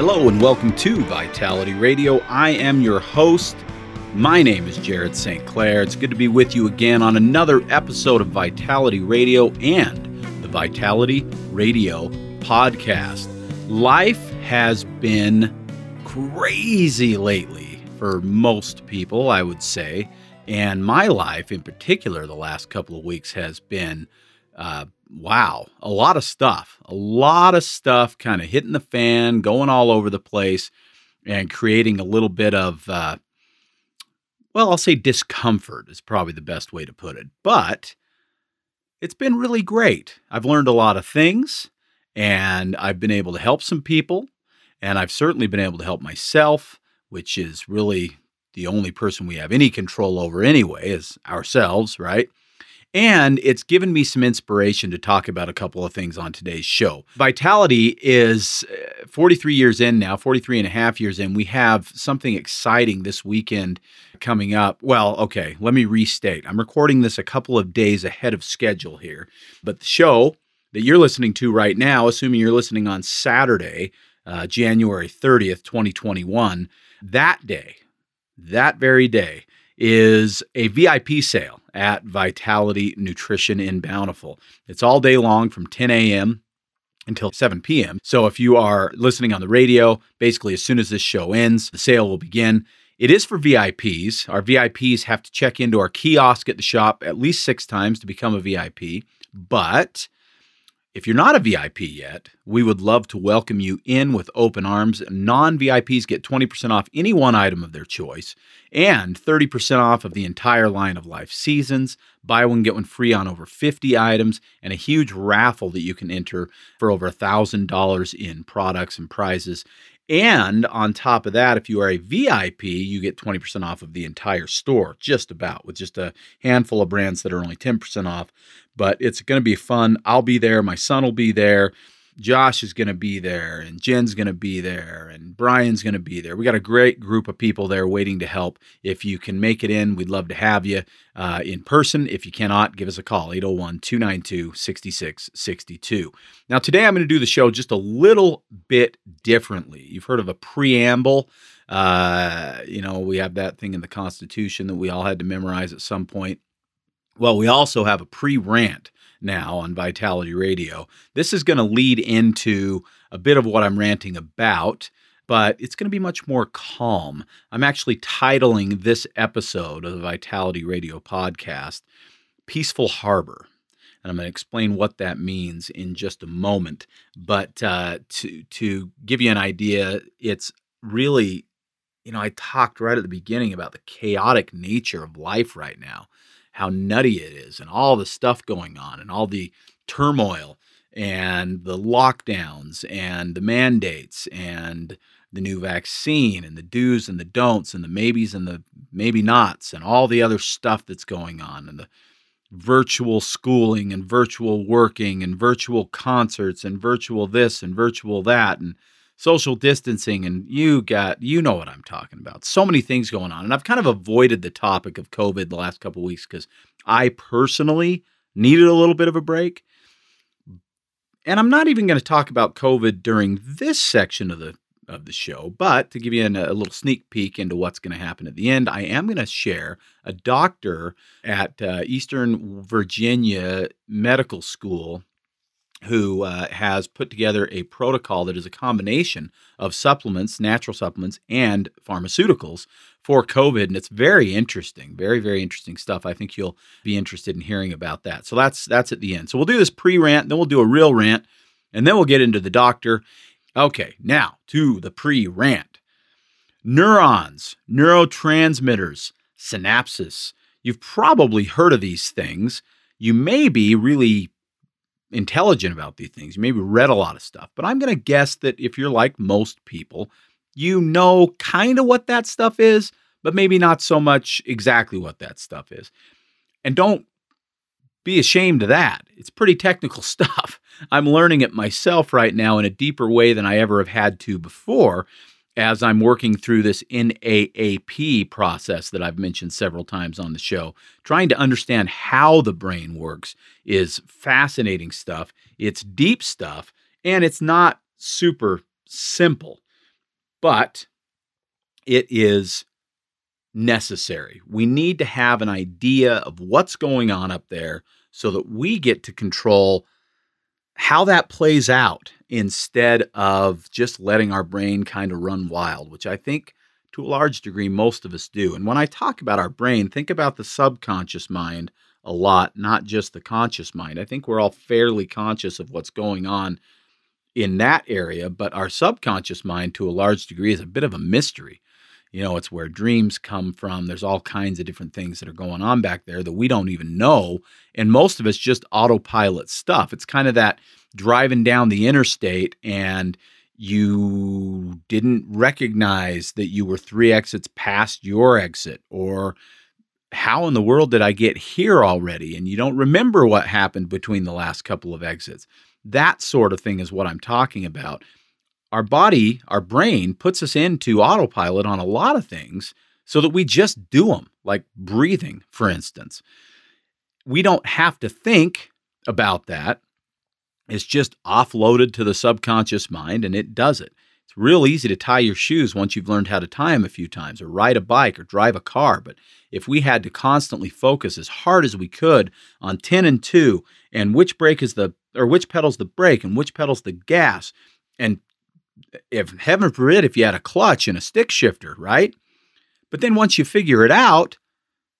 Hello and welcome to Vitality Radio. I am your host. My name is Jared St. Clair. It's good to be with you again on another episode of Vitality Radio and the Vitality Radio podcast. Life has been crazy lately for most people, I would say. And my life in particular, the last couple of weeks has been uh, wow, a lot of stuff, a lot of stuff kind of hitting the fan, going all over the place, and creating a little bit of, uh, well, I'll say discomfort is probably the best way to put it. But it's been really great. I've learned a lot of things, and I've been able to help some people, and I've certainly been able to help myself, which is really the only person we have any control over anyway, is ourselves, right? And it's given me some inspiration to talk about a couple of things on today's show. Vitality is uh, 43 years in now, 43 and a half years in. We have something exciting this weekend coming up. Well, okay, let me restate. I'm recording this a couple of days ahead of schedule here, but the show that you're listening to right now, assuming you're listening on Saturday, uh, January 30th, 2021, that day, that very day, is a VIP sale at Vitality Nutrition in Bountiful. It's all day long from 10 a.m. until 7 p.m. So if you are listening on the radio, basically as soon as this show ends, the sale will begin. It is for VIPs. Our VIPs have to check into our kiosk at the shop at least six times to become a VIP. But if you're not a VIP yet, we would love to welcome you in with open arms. Non VIPs get 20% off any one item of their choice and 30% off of the entire line of life seasons. Buy one, get one free on over 50 items, and a huge raffle that you can enter for over $1,000 in products and prizes. And on top of that, if you are a VIP, you get 20% off of the entire store, just about, with just a handful of brands that are only 10% off. But it's going to be fun. I'll be there. My son will be there. Josh is going to be there, and Jen's going to be there, and Brian's going to be there. We got a great group of people there waiting to help. If you can make it in, we'd love to have you uh, in person. If you cannot, give us a call 801 292 6662. Now, today I'm going to do the show just a little bit differently. You've heard of a preamble. Uh, you know, we have that thing in the Constitution that we all had to memorize at some point. Well, we also have a pre rant now on Vitality Radio. This is going to lead into a bit of what I'm ranting about, but it's going to be much more calm. I'm actually titling this episode of the Vitality Radio podcast Peaceful Harbor. And I'm going to explain what that means in just a moment. But uh, to to give you an idea, it's really, you know, I talked right at the beginning about the chaotic nature of life right now how nutty it is and all the stuff going on and all the turmoil and the lockdowns and the mandates and the new vaccine and the do's and the don'ts and the maybes and the maybe nots and all the other stuff that's going on and the virtual schooling and virtual working and virtual concerts and virtual this and virtual that and social distancing and you got you know what I'm talking about. So many things going on. And I've kind of avoided the topic of COVID the last couple weeks cuz I personally needed a little bit of a break. And I'm not even going to talk about COVID during this section of the of the show, but to give you an, a little sneak peek into what's going to happen at the end, I am going to share a doctor at uh, Eastern Virginia Medical School who uh, has put together a protocol that is a combination of supplements, natural supplements, and pharmaceuticals for COVID. And it's very interesting, very, very interesting stuff. I think you'll be interested in hearing about that. So that's that's at the end. So we'll do this pre-rant, then we'll do a real rant, and then we'll get into the doctor. Okay, now to the pre-rant. Neurons, neurotransmitters, synapses. You've probably heard of these things. You may be really intelligent about these things. You maybe read a lot of stuff, but I'm going to guess that if you're like most people, you know kind of what that stuff is, but maybe not so much exactly what that stuff is. And don't be ashamed of that. It's pretty technical stuff. I'm learning it myself right now in a deeper way than I ever have had to before as I'm working through this NAAP process that I've mentioned several times on the show. Trying to understand how the brain works is fascinating stuff. It's deep stuff and it's not super simple, but it is necessary. We need to have an idea of what's going on up there so that we get to control how that plays out instead of just letting our brain kind of run wild, which I think to a large degree most of us do. And when I talk about our brain, think about the subconscious mind a lot, not just the conscious mind. I think we're all fairly conscious of what's going on in that area, but our subconscious mind to a large degree is a bit of a mystery. You know, it's where dreams come from. There's all kinds of different things that are going on back there that we don't even know. And most of it's just autopilot stuff. It's kind of that driving down the interstate and you didn't recognize that you were three exits past your exit or how in the world did I get here already? And you don't remember what happened between the last couple of exits. That sort of thing is what I'm talking about our body, our brain puts us into autopilot on a lot of things so that we just do them, like breathing, for instance. We don't have to think about that. It's just offloaded to the subconscious mind and it does it. It's real easy to tie your shoes once you've learned how to tie them a few times, or ride a bike, or drive a car. But if we had to constantly focus as hard as we could on 10 and 2, and which brake is the, or which pedal's the brake, and which pedal's the gas, and if heaven forbid, if you had a clutch and a stick shifter, right? But then once you figure it out,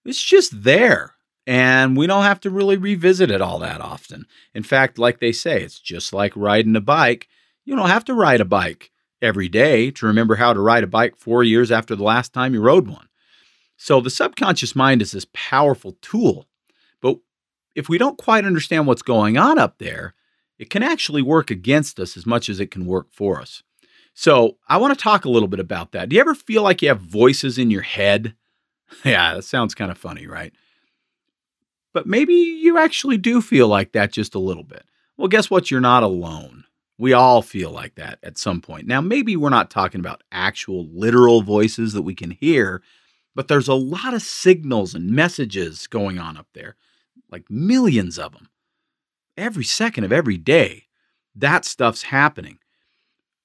it's just there. And we don't have to really revisit it all that often. In fact, like they say, it's just like riding a bike. You don't have to ride a bike every day to remember how to ride a bike four years after the last time you rode one. So the subconscious mind is this powerful tool. But if we don't quite understand what's going on up there, it can actually work against us as much as it can work for us. So I want to talk a little bit about that. Do you ever feel like you have voices in your head? yeah, that sounds kind of funny, right? But maybe you actually do feel like that just a little bit. Well, guess what? You're not alone. We all feel like that at some point. Now, maybe we're not talking about actual literal voices that we can hear, but there's a lot of signals and messages going on up there, like millions of them. Every second of every day, that stuff's happening.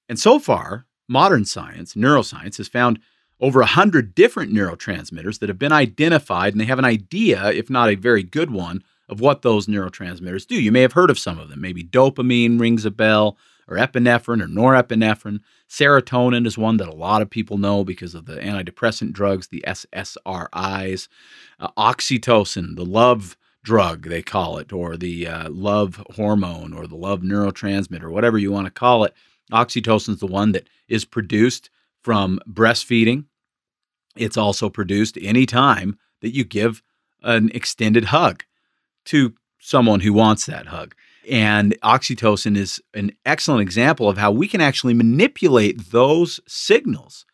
And so far, modern science, neuroscience, has found over 100 different neurotransmitters that have been identified, and they have an idea, if not a very good one, of what those neurotransmitters do. You may have heard of some of them. Maybe dopamine rings a bell, or epinephrine, or norepinephrine. Serotonin is one that a lot of people know because of the antidepressant drugs, the SSRIs. Uh, oxytocin, the love drug, they call it, or the uh, love hormone, or the love neurotransmitter, whatever you want to call it Oxytocin is the one that is produced from breastfeeding. It's also produced anytime that you give an extended hug to someone who wants that hug. And oxytocin is an excellent example of how we can actually manipulate those signals,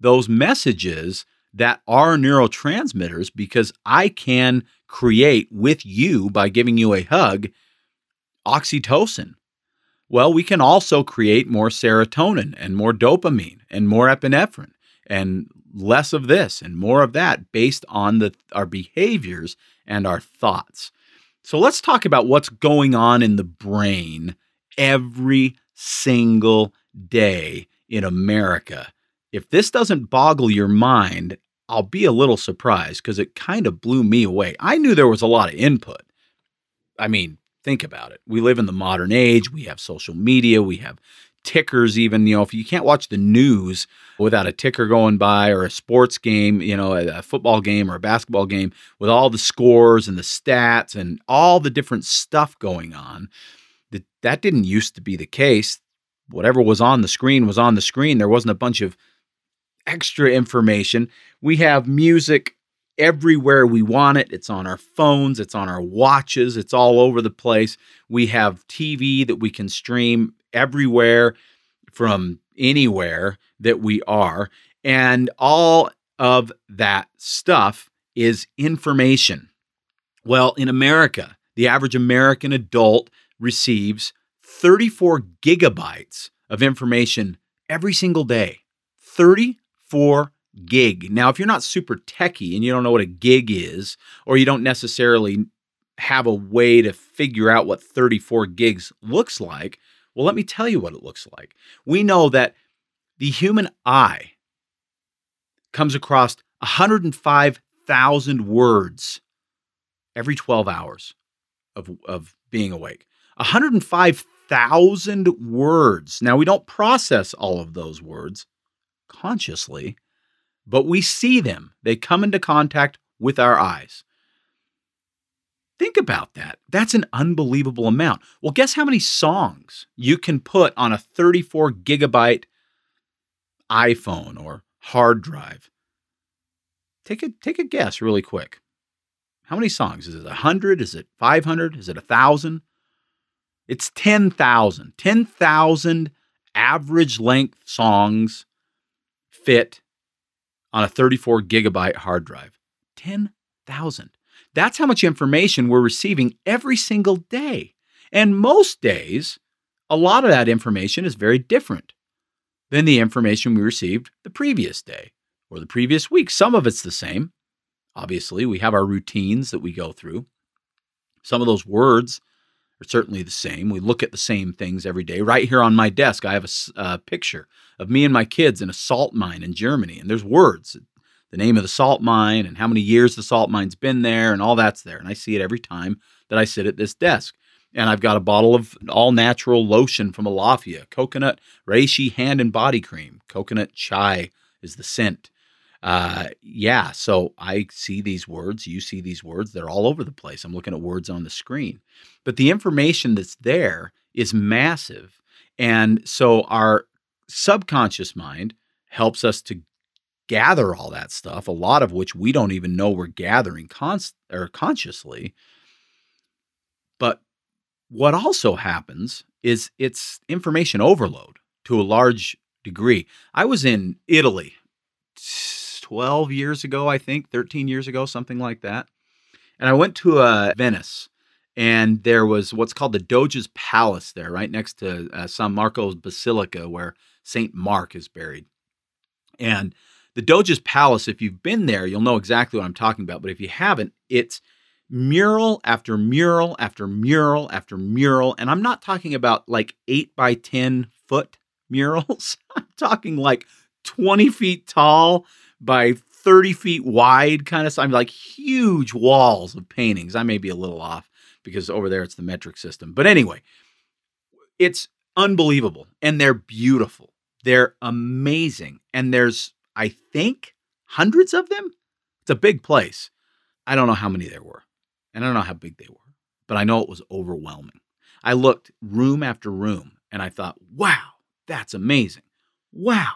those messages that are neurotransmitters, because I can create with you by giving you a hug oxytocin well, we can also create more serotonin and more dopamine and more epinephrine and less of this and more of that based on the, our behaviors and our thoughts. So let's talk about what's going on in the brain every single day in America. If this doesn't boggle your mind, I'll be a little surprised because it kind of blew me away. I knew there was a lot of input. I mean, Think about it. We live in the modern age. We have social media. We have tickers, even. You know, if you can't watch the news without a ticker going by or a sports game, you know, a, a football game or a basketball game with all the scores and the stats and all the different stuff going on, that, that didn't used to be the case. Whatever was on the screen was on the screen. There wasn't a bunch of extra information. We have music everywhere we want it. It's on our phones, it's on our watches, it's all over the place. We have TV that we can stream everywhere from anywhere that we are. And all of that stuff is information. Well, in America, the average American adult receives 34 gigabytes of information every single day. 34 gig. Now, if you're not super techy and you don't know what a gig is, or you don't necessarily have a way to figure out what 34 gigs looks like, well, let me tell you what it looks like. We know that the human eye comes across 105,000 words every 12 hours of, of being awake. 105,000 words. Now, we don't process all of those words consciously, but we see them. They come into contact with our eyes. Think about that. That's an unbelievable amount. Well, guess how many songs you can put on a 34 gigabyte iPhone or hard drive? Take a take a guess really quick. How many songs? Is it 100? Is it 500? Is it 1,000? It's 10,000. 10,000 average length songs fit on a 34 gigabyte hard drive. 10,000. That's how much information we're receiving every single day. And most days, a lot of that information is very different than the information we received the previous day or the previous week. Some of it's the same. Obviously, we have our routines that we go through. Some of those words are certainly the same. We look at the same things every day. Right here on my desk, I have a uh, picture of me and my kids in a salt mine in Germany, and there's words the name of the salt mine and how many years the salt mine's been there and all that's there. And I see it every time that I sit at this desk. And I've got a bottle of all natural lotion from Alaffia, coconut reishi hand and body cream. Coconut chai is the scent. Uh, yeah, so I see these words, you see these words, they're all over the place. I'm looking at words on the screen. But the information that's there is massive. And so our subconscious mind helps us to gather all that stuff, a lot of which we don't even know we're gathering const- or consciously. But what also happens is it's information overload to a large degree. I was in Italy 12 years ago, I think, 13 years ago, something like that. And I went to uh, Venice and there was what's called the Doge's Palace there, right next to uh, San Marco's Basilica, where Saint Mark is buried. And the Doge's Palace, if you've been there, you'll know exactly what I'm talking about. But if you haven't, it's mural after mural after mural after mural. And I'm not talking about like eight by 10 foot murals, I'm talking like 20 feet tall by 30 feet wide kind of. I'm like huge walls of paintings. I may be a little off because over there it's the metric system. But anyway, it's unbelievable and they're beautiful. They're amazing. And there's I think, hundreds of them. It's a big place. I don't know how many there were, and I don't know how big they were, but I know it was overwhelming. I looked room after room and I thought, wow, that's amazing. Wow,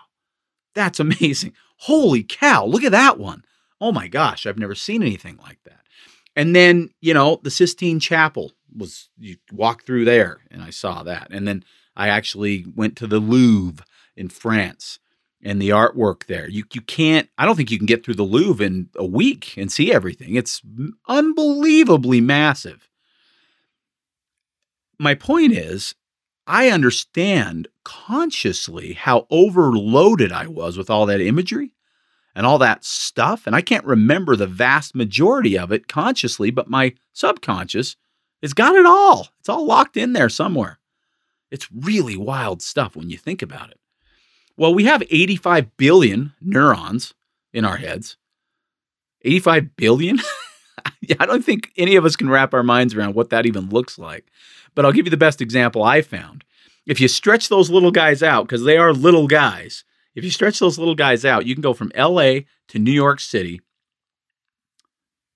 that's amazing. Holy cow, look at that one. Oh my gosh, I've never seen anything like that. And then, you know, the Sistine Chapel was, you walk through there and I saw that. And then I actually went to the Louvre in France and the artwork there. You you can't. I don't think you can get through the Louvre in a week and see everything. It's unbelievably massive. My point is, I understand consciously how overloaded I was with all that imagery and all that stuff, and I can't remember the vast majority of it consciously, but my subconscious has got it all. It's all locked in there somewhere. It's really wild stuff when you think about it. Well, we have 85 billion neurons in our heads. 85 billion? I don't think any of us can wrap our minds around what that even looks like. But I'll give you the best example I found. If you stretch those little guys out, because they are little guys, if you stretch those little guys out, you can go from LA to New York City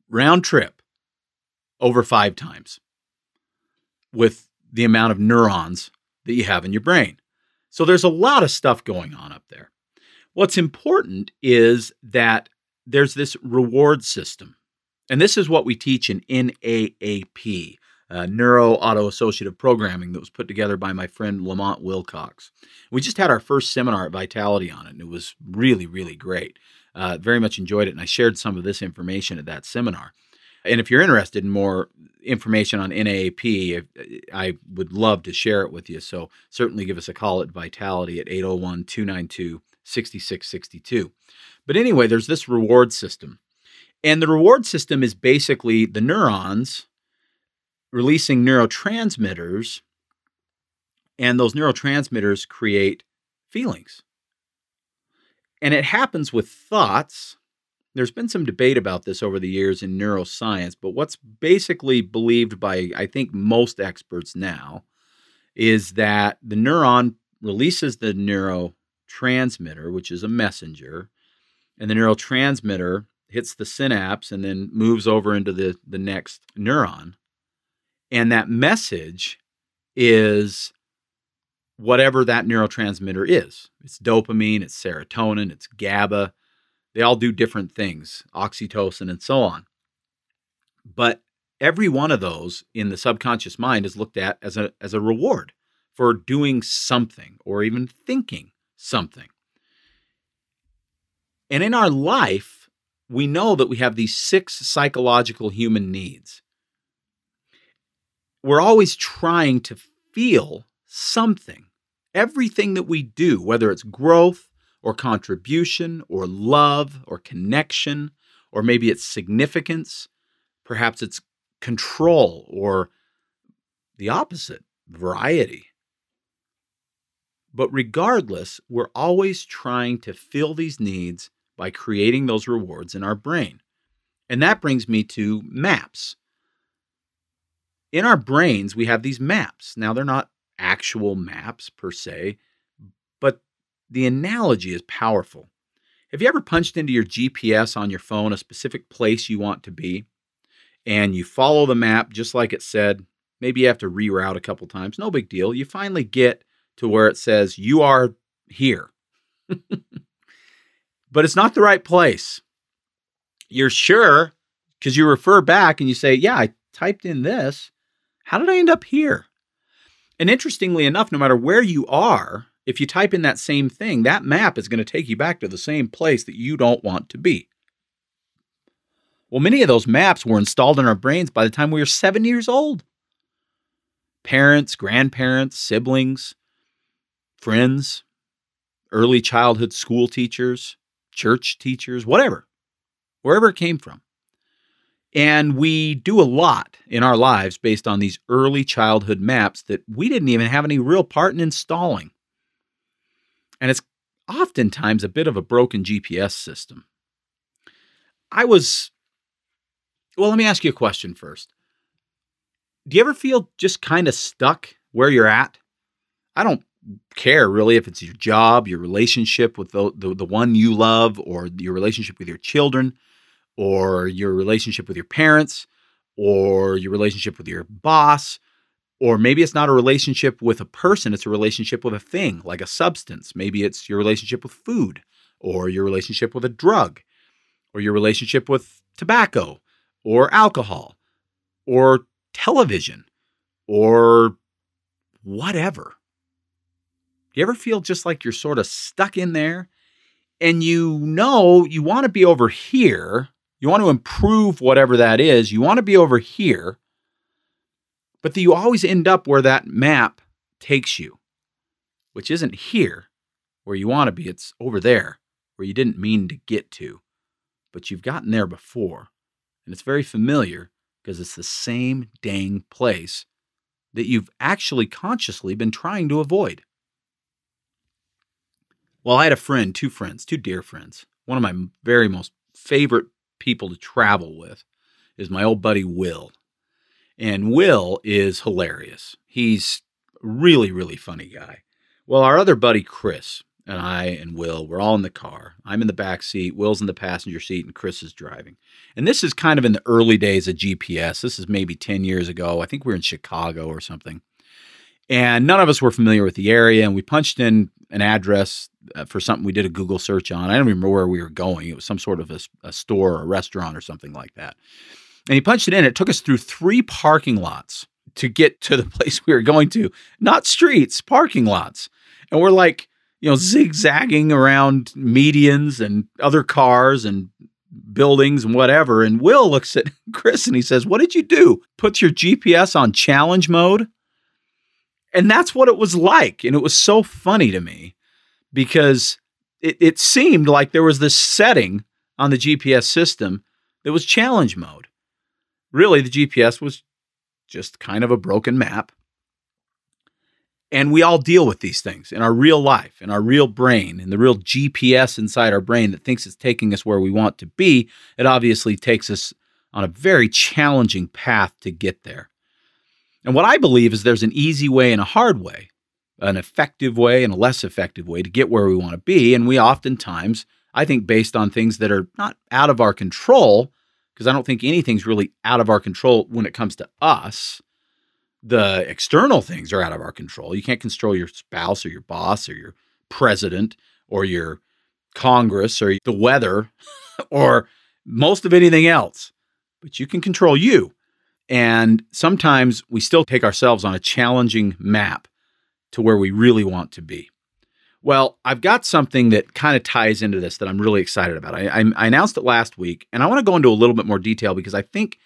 round trip over five times with the amount of neurons that you have in your brain. So there's a lot of stuff going on up there. What's important is that there's this reward system. And this is what we teach in NAAP, uh, neuro auto associative programming that was put together by my friend Lamont Wilcox. We just had our first seminar at Vitality on it, and it was really, really great. Uh, very much enjoyed it, and I shared some of this information at that seminar. And if you're interested in more information on NAAP, I would love to share it with you. So certainly give us a call at Vitality at 801 292 6662. But anyway, there's this reward system. And the reward system is basically the neurons releasing neurotransmitters, and those neurotransmitters create feelings. And it happens with thoughts. There's been some debate about this over the years in neuroscience, but what's basically believed by, I think, most experts now is that the neuron releases the neurotransmitter, which is a messenger, and the neurotransmitter hits the synapse and then moves over into the, the next neuron. And that message is whatever that neurotransmitter is. It's dopamine, it's serotonin, it's GABA. They all do different things, oxytocin, and so on. But every one of those in the subconscious mind is looked at as a, as a reward for doing something or even thinking something. And in our life, we know that we have these six psychological human needs. We're always trying to feel something. Everything that we do, whether it's growth or contribution or love or connection, or maybe it's significance, perhaps it's control or the opposite, variety. But regardless, we're always trying to fill these needs by creating those rewards in our brain. And that brings me to maps. In our brains, we have these maps. Now, they're not actual maps per se, but the analogy is powerful. Have you ever punched into your GPS on your phone a specific place you want to be, and you follow the map just like it said? Maybe you have to reroute a couple times. No big deal. You finally get to where it says, You are here. but it's not the right place. You're sure because you refer back and you say, Yeah, I typed in this. How did I end up here? And interestingly enough, no matter where you are, if you type in that same thing, that map is going to take you back to the same place that you don't want to be. Well, many of those maps were installed in our brains by the time we were seven years old. Parents, grandparents, siblings, friends, early childhood school teachers, church teachers, whatever, wherever it came from. And we do a lot in our lives based on these early childhood maps that we didn't even have any real part in installing. And it's oftentimes a bit of a broken GPS system. I was, well, let me ask you a question first. Do you ever feel just kind of stuck where you're at? I don't care really if it's your job, your relationship with the, the, the one you love, or your relationship with your children, or your relationship with your parents, or your relationship with your boss, or maybe it's not a relationship with a person, it's a relationship with a thing, like a substance. Maybe it's your relationship with food, or your relationship with a drug, or your relationship with tobacco, or alcohol, or television, or whatever do you ever feel just like you're sort of stuck in there and you know you want to be over here? You want to improve whatever that is. You want to be over here, but you always end up where that map takes you, which isn't here where you want to be. It's over there where you didn't mean to get to, but you've gotten there before. And it's very familiar because it's the same dang place that you've actually consciously been trying to avoid. Well, I had a friend, two friends, two dear friends. One of my very most favorite people to travel with is my old buddy Will. And Will is hilarious. He's really, really funny guy. Well, our other buddy Chris and I and Will, we're all in the car. I'm in the back seat, Will's in the passenger seat, and Chris is driving. And this is kind of in the early days of GPS. This is maybe 10 years ago. I think we are in Chicago or something. And none of us were familiar with the area. And we punched in an address uh, for something we did a Google search on. I don't remember where we were going. It was some sort of a, a store or a restaurant or something like that. And he punched it in. It took us through three parking lots to get to the place we were going to, not streets, parking lots. And we're like, you know, zigzagging around medians and other cars and buildings and whatever. And Will looks at Chris and he says, What did you do? Puts your GPS on challenge mode? And that's what it was like. And it was so funny to me because it, it seemed like there was this setting on the GPS system that was challenge mode. Really, the GPS was just kind of a broken map. And we all deal with these things in our real life, in our real brain, in the real GPS inside our brain that thinks it's taking us where we want to be. It obviously takes us on a very challenging path to get there. And what I believe is there's an easy way and a hard way, an effective way and a less effective way to get where we want to be. And we oftentimes, I think, based on things that are not out of our control, because I don't think anything's really out of our control when it comes to us the external things are out of our control. You can't control your spouse or your boss or your president or your Congress or the weather or most of anything else, but you can control you. And sometimes we still take ourselves on a challenging map to where we really want to be. Well, I've got something that kind of ties into this that I'm really excited about. I, I, I announced it last week, and I want to go into a little bit more detail because I think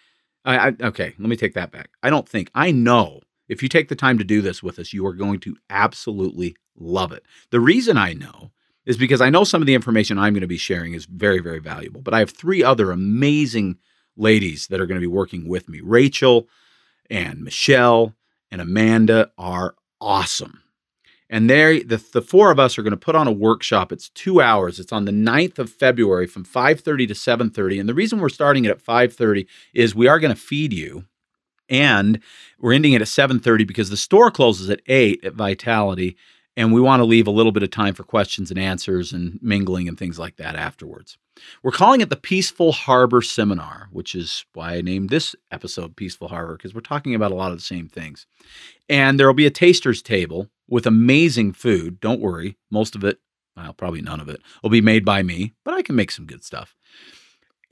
I, I, okay, let me take that back. I don't think, I know if you take the time to do this with us, you are going to absolutely love it. The reason I know is because I know some of the information I'm going to be sharing is very, very valuable. But I have three other amazing ladies that are going to be working with me. Rachel and Michelle and Amanda are awesome. And they the, the four of us are going to put on a workshop. It's two hours. It's on the 9th of February from 5:30 to 7:30. And the reason we're starting it at 5:30 is we are going to feed you. And we're ending it at 7:30 because the store closes at 8 at Vitality. And we want to leave a little bit of time for questions and answers and mingling and things like that afterwards. We're calling it the Peaceful Harbor Seminar, which is why I named this episode Peaceful Harbor, because we're talking about a lot of the same things. And there will be a taster's table with amazing food. Don't worry, most of it, well, probably none of it, will be made by me, but I can make some good stuff.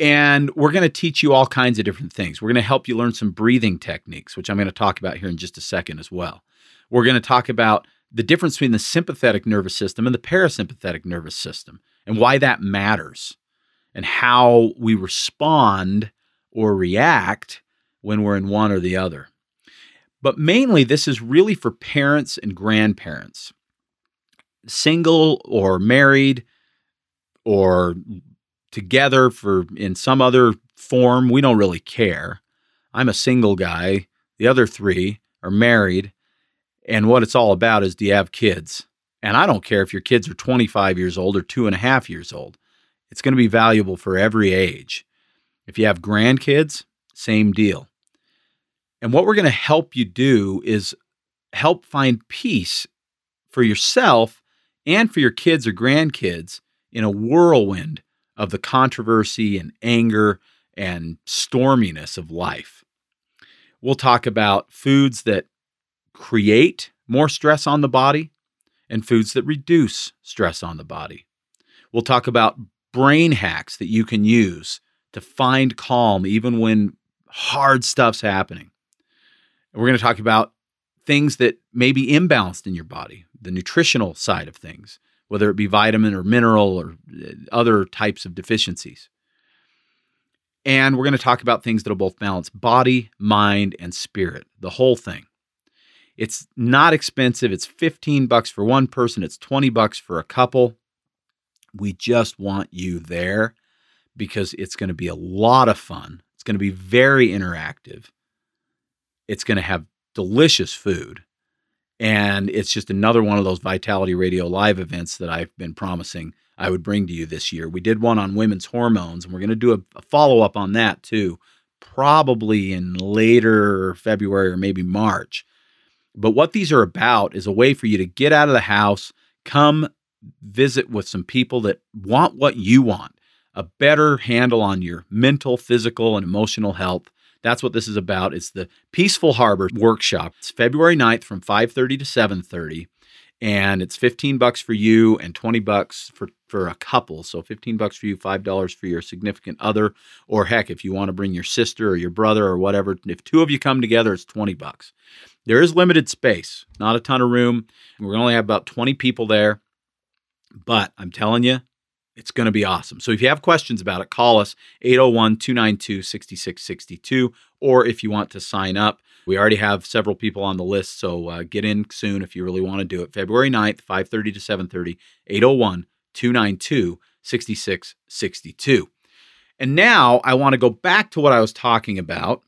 And we're going to teach you all kinds of different things. We're going to help you learn some breathing techniques, which I'm going to talk about here in just a second as well. We're going to talk about the difference between the sympathetic nervous system and the parasympathetic nervous system and why that matters and how we respond or react when we're in one or the other. But mainly, this is really for parents and grandparents, single or married or together for in some other form. We don't really care. I'm a single guy. The other three are married. And what it's all about is do you have kids? And I don't care if your kids are 25 years old or two and a half years old. It's going to be valuable for every age. If you have grandkids, same deal. And what we're going to help you do is help find peace for yourself and for your kids or grandkids in a whirlwind of the controversy and anger and storminess of life. We'll talk about foods that create more stress on the body and foods that reduce stress on the body. We'll talk about brain hacks that you can use to find calm even when hard stuff's happening. And we're going to talk about things that may be imbalanced in your body, the nutritional side of things, whether it be vitamin or mineral or uh, other types of deficiencies. And we're going to talk about things that'll both balance body, mind, and spirit, the whole thing. It's not expensive. It's 15 bucks for one person, it's 20 bucks for a couple. We just want you there because it's going to be a lot of fun. It's going to be very interactive. It's going to have delicious food. And it's just another one of those Vitality Radio live events that I've been promising I would bring to you this year. We did one on women's hormones, and we're going to do a, a follow up on that too, probably in later February or maybe March. But what these are about is a way for you to get out of the house, come visit with some people that want what you want a better handle on your mental, physical, and emotional health that's what this is about. It's the Peaceful Harbor workshop. It's February 9th from 5:30 to 7:30. and it's 15 bucks for you and 20 bucks for for a couple so 15 bucks for you $5 for your significant other or heck if you want to bring your sister or your brother or whatever if two of you come together it's 20 bucks there is limited space not a ton of room we're going to only have about 20 people there but i'm telling you it's going to be awesome. So if you have questions about it, call us 801 292 6662. Or if you want to sign up, we already have several people on the list. So uh, get in soon if you really want to do it. February 9th, 5.30 to 7.30, 801 292 6662. And now I want to go back to what I was talking about.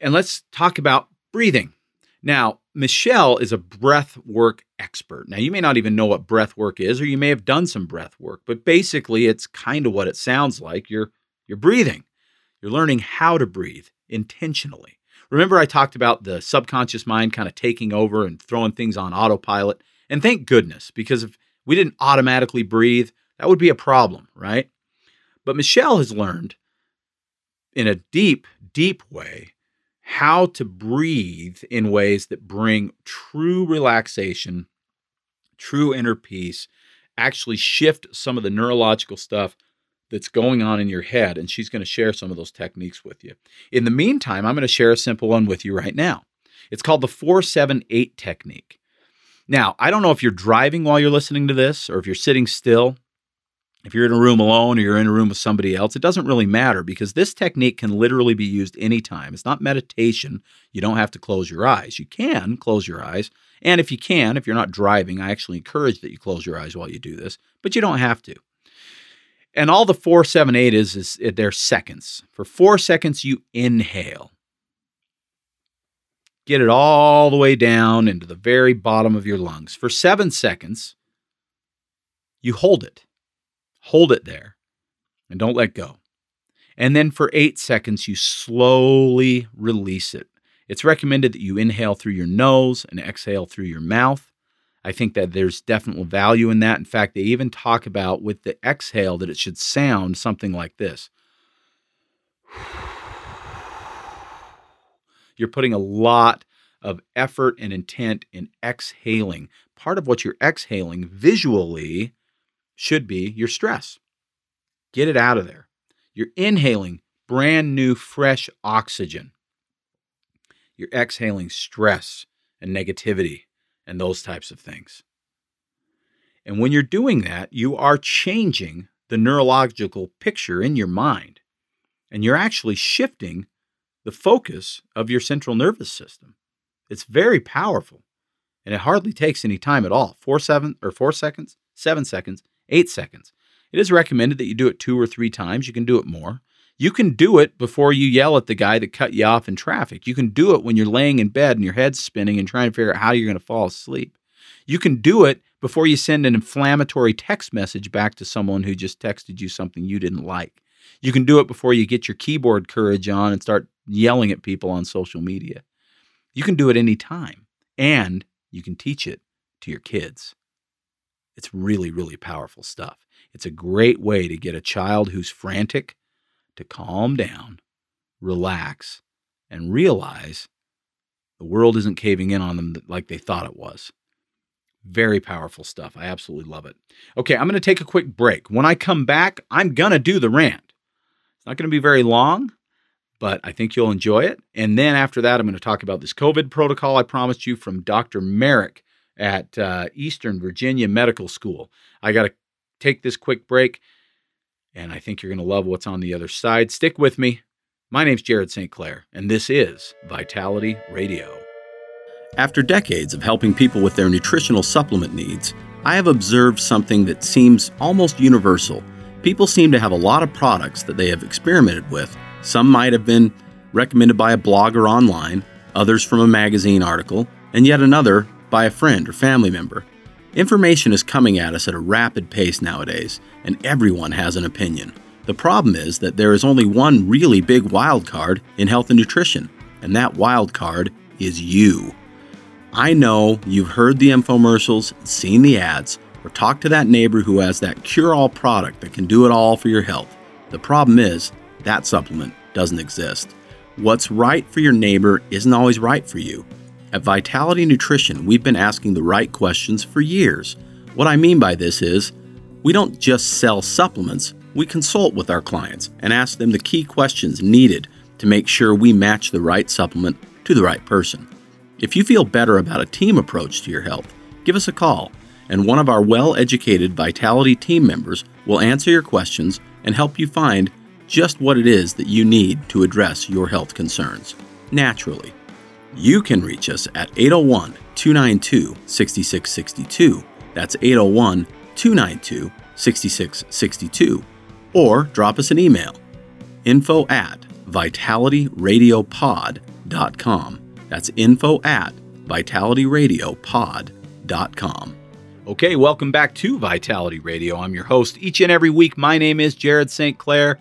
And let's talk about breathing. Now, Michelle is a breath work expert. Now, you may not even know what breath work is, or you may have done some breath work, but basically, it's kind of what it sounds like. You're, you're breathing, you're learning how to breathe intentionally. Remember, I talked about the subconscious mind kind of taking over and throwing things on autopilot? And thank goodness, because if we didn't automatically breathe, that would be a problem, right? But Michelle has learned in a deep, deep way how to breathe in ways that bring true relaxation, true inner peace, actually shift some of the neurological stuff that's going on in your head. And she's going to share some of those techniques with you. In the meantime, I'm going to share a simple one with you right now. It's called the 478 technique. Now, I don't know if you're driving while you're listening to this or if you're sitting still if you're in a room alone or you're in a room with somebody else, it doesn't really matter because this technique can literally be used anytime. It's not meditation. You don't have to close your eyes. You can close your eyes. And if you can, if you're not driving, I actually encourage that you close your eyes while you do this, but you don't have to. And all the 478 is, is they're seconds. For four seconds, you inhale. Get it all the way down into the very bottom of your lungs. For seven seconds, you hold it Hold it there and don't let go. And then for eight seconds, you slowly release it. It's recommended that you inhale through your nose and exhale through your mouth. I think that there's definite value in that. In fact, they even talk about with the exhale that it should sound something like this. You're putting a lot of effort and intent in exhaling. Part of what you're exhaling visually should be your stress. Get it out of there. You're inhaling brand new, fresh oxygen. You're exhaling stress and negativity and those types of things. And when you're doing that, you are changing the neurological picture in your mind. And you're actually shifting the focus of your central nervous system. It's very powerful. And it hardly takes any time at all. Four seven or four seconds, seven seconds, eight seconds. It is recommended that you do it two or three times. You can do it more. You can do it before you yell at the guy that cut you off in traffic. You can do it when you're laying in bed and your head's spinning and trying to figure out how you're going to fall asleep. You can do it before you send an inflammatory text message back to someone who just texted you something you didn't like. You can do it before you get your keyboard courage on and start yelling at people on social media. You can do it anytime, and you can teach it to your kids. It's really, really powerful stuff. It's a great way to get a child who's frantic to calm down, relax, and realize the world isn't caving in on them like they thought it was. Very powerful stuff. I absolutely love it. Okay, I'm going to take a quick break. When I come back, I'm going to do the rant. It's not going to be very long, but I think you'll enjoy it. And then after that, I'm going to talk about this COVID protocol I promised you from Dr. Marik at uh, Eastern Virginia Medical School. I got to take this quick break, and I think you're going to love what's on the other side. Stick with me. My name's Jared St. Clair, and this is Vitality Radio. After decades of helping people with their nutritional supplement needs, I have observed something that seems almost universal. People seem to have a lot of products that they have experimented with. Some might have been recommended by a blogger online, others from a magazine article, and yet another by a friend or family member. Information is coming at us at a rapid pace nowadays, and everyone has an opinion. The problem is that there is only one really big wild card in health and nutrition, and that wild card is you. I know you've heard the infomercials, seen the ads, or talked to that neighbor who has that cure all product that can do it all for your health. The problem is that supplement doesn't exist. What's right for your neighbor isn't always right for you. At Vitality Nutrition, we've been asking the right questions for years. What I mean by this is, we don't just sell supplements, we consult with our clients and ask them the key questions needed to make sure we match the right supplement to the right person. If you feel better about a team approach to your health, give us a call, and one of our well educated Vitality team members will answer your questions and help you find just what it is that you need to address your health concerns naturally. You can reach us at 801 292 6662. That's 801 292 6662. Or drop us an email info at vitalityradiopod.com. That's info at vitalityradiopod.com. Okay, welcome back to Vitality Radio. I'm your host each and every week. My name is Jared St. Clair.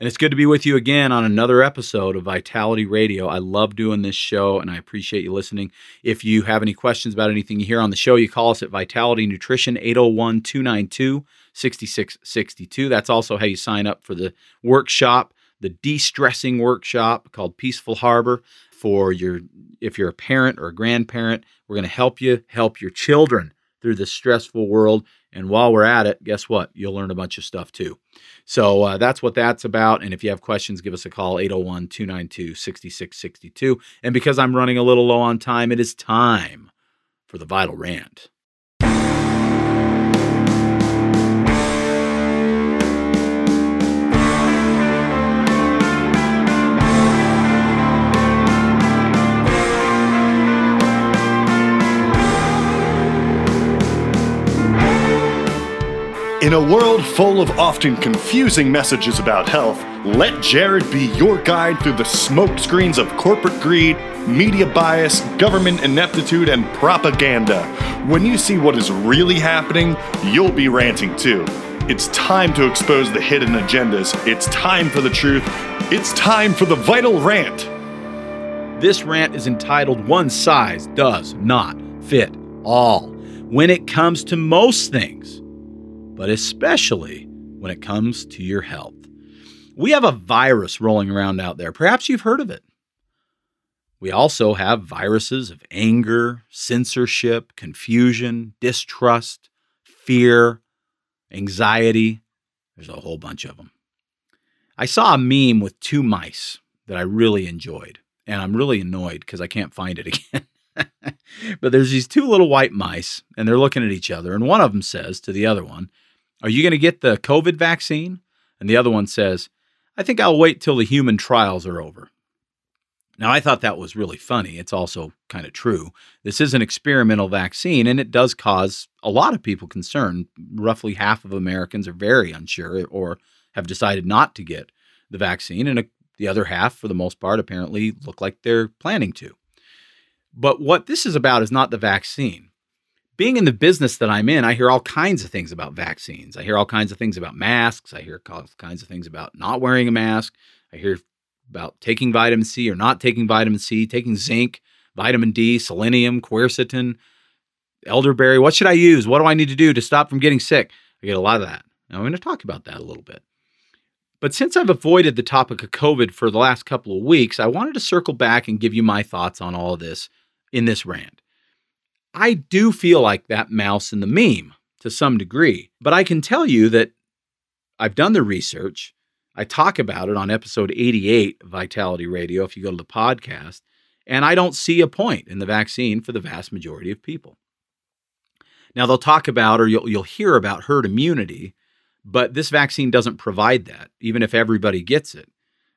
And it's good to be with you again on another episode of Vitality Radio. I love doing this show and I appreciate you listening. If you have any questions about anything you hear on the show, you call us at Vitality Nutrition 801 292 6662. That's also how you sign up for the workshop, the de stressing workshop called Peaceful Harbor. For your, if you're a parent or a grandparent, we're going to help you help your children through this stressful world. And while we're at it, guess what? You'll learn a bunch of stuff too. So uh, that's what that's about. And if you have questions, give us a call 801 292 6662. And because I'm running a little low on time, it is time for the Vital Rant. In a world full of often confusing messages about health, let Jared be your guide through the smoke screens of corporate greed, media bias, government ineptitude, and propaganda. When you see what is really happening, you'll be ranting too. It's time to expose the hidden agendas. It's time for the truth. It's time for the vital rant. This rant is entitled One Size Does Not Fit All when it comes to most things but especially when it comes to your health. We have a virus rolling around out there. Perhaps you've heard of it. We also have viruses of anger, censorship, confusion, distrust, fear, anxiety. There's a whole bunch of them. I saw a meme with two mice that I really enjoyed, and I'm really annoyed because I can't find it again. but there's these two little white mice, and they're looking at each other, and one of them says to the other one, are you going to get the COVID vaccine? And the other one says, I think I'll wait till the human trials are over. Now, I thought that was really funny. It's also kind of true. This is an experimental vaccine, and it does cause a lot of people concern. Roughly half of Americans are very unsure or have decided not to get the vaccine, and a, the other half, for the most part, apparently look like they're planning to. But what this is about is not the vaccine being in the business that I'm in, I hear all kinds of things about vaccines. I hear all kinds of things about masks. I hear all kinds of things about not wearing a mask. I hear about taking vitamin C or not taking vitamin C, taking zinc, vitamin D, selenium, quercetin, elderberry. What should I use? What do I need to do to stop from getting sick? I get a lot of that. Now, I'm going to talk about that a little bit. But since I've avoided the topic of COVID for the last couple of weeks, I wanted to circle back and give you my thoughts on all of this in this rant. I do feel like that mouse in the meme to some degree, but I can tell you that I've done the research. I talk about it on episode 88 of Vitality Radio if you go to the podcast, and I don't see a point in the vaccine for the vast majority of people. Now they'll talk about or you'll you'll hear about herd immunity, but this vaccine doesn't provide that even if everybody gets it.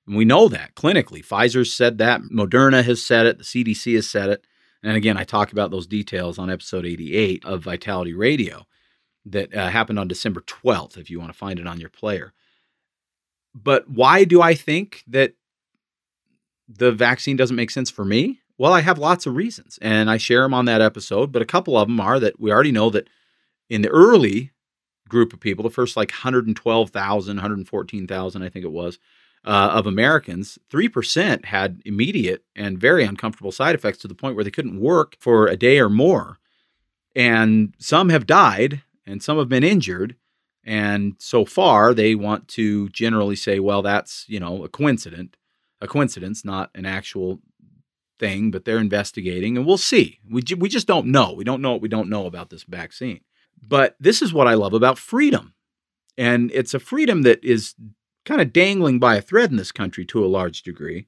And we know that clinically. Pfizer said that, Moderna has said it, the CDC has said it. And again, I talk about those details on episode 88 of Vitality Radio that uh, happened on December 12th, if you want to find it on your player. But why do I think that the vaccine doesn't make sense for me? Well, I have lots of reasons, and I share them on that episode. But a couple of them are that we already know that in the early group of people, the first like 112,000, 114,000, I think it was, uh, of Americans, 3% had immediate and very uncomfortable side effects to the point where they couldn't work for a day or more. And some have died and some have been injured. And so far, they want to generally say, well, that's, you know, a coincidence, a coincidence, not an actual thing, but they're investigating, and we'll see. We, we just don't know. We don't know what we don't know about this vaccine. But this is what I love about freedom. And it's a freedom that is kind of dangling by a thread in this country to a large degree.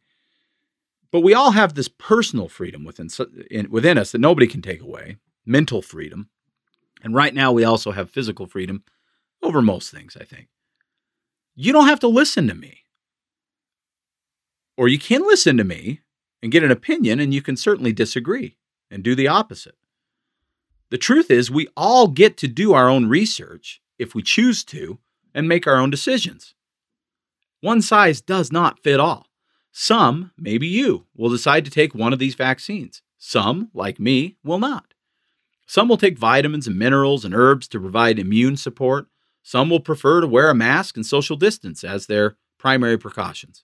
But we all have this personal freedom within, within us that nobody can take away mental freedom. And right now, we also have physical freedom over most things, I think. You don't have to listen to me. Or you can listen to me and get an opinion, and you can certainly disagree and do the opposite. The truth is, we all get to do our own research if we choose to and make our own decisions. One size does not fit all. Some, maybe you, will decide to take one of these vaccines. Some, like me, will not. Some will take vitamins and minerals and herbs to provide immune support. Some will prefer to wear a mask and social distance as their primary precautions.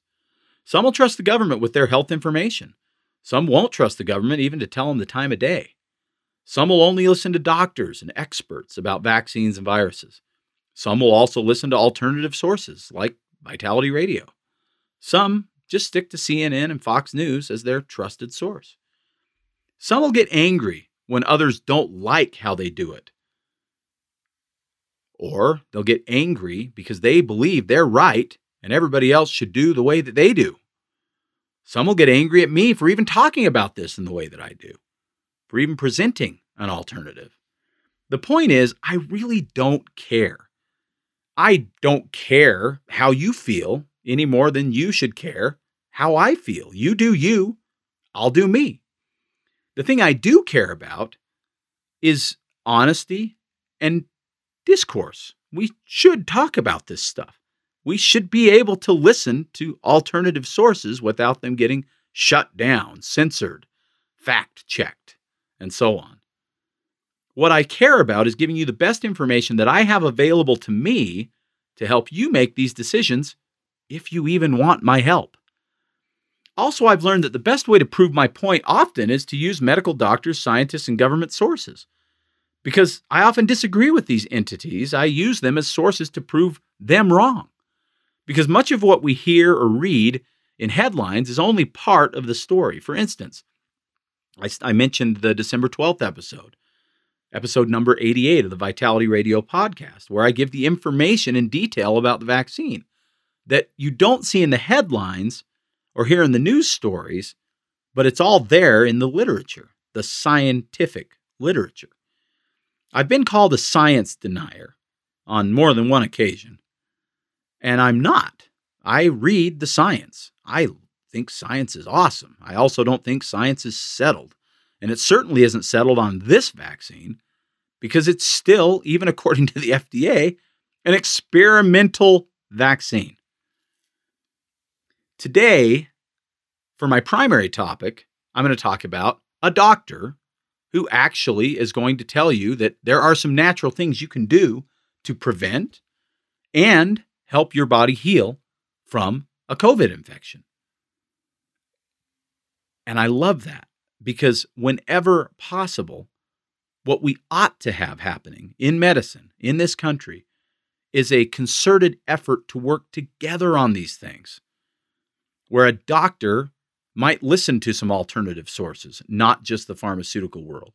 Some will trust the government with their health information. Some won't trust the government even to tell them the time of day. Some will only listen to doctors and experts about vaccines and viruses. Some will also listen to alternative sources like Vitality Radio. Some just stick to CNN and Fox News as their trusted source. Some will get angry when others don't like how they do it. Or they'll get angry because they believe they're right and everybody else should do the way that they do. Some will get angry at me for even talking about this in the way that I do, for even presenting an alternative. The point is, I really don't care. I don't care how you feel any more than you should care how I feel. You do you, I'll do me. The thing I do care about is honesty and discourse. We should talk about this stuff. We should be able to listen to alternative sources without them getting shut down, censored, fact checked, and so on. What I care about is giving you the best information that I have available to me to help you make these decisions if you even want my help. Also, I've learned that the best way to prove my point often is to use medical doctors, scientists, and government sources. Because I often disagree with these entities, I use them as sources to prove them wrong. Because much of what we hear or read in headlines is only part of the story. For instance, I, I mentioned the December 12th episode, episode number 88 of the Vitality Radio podcast, where I give the information in detail about the vaccine that you don't see in the headlines or hear in the news stories, but it's all there in the literature, the scientific literature. I've been called a science denier on more than one occasion, and I'm not. I read the science. I think science is awesome. I also don't think science is settled. And it certainly isn't settled on this vaccine because it's still, even according to the FDA, an experimental vaccine. Today, for my primary topic, I'm going to talk about a doctor who actually is going to tell you that there are some natural things you can do to prevent and help your body heal from a COVID infection. And I love that because whenever possible, what we ought to have happening in medicine in this country is a concerted effort to work together on these things where a doctor might listen to some alternative sources, not just the pharmaceutical world.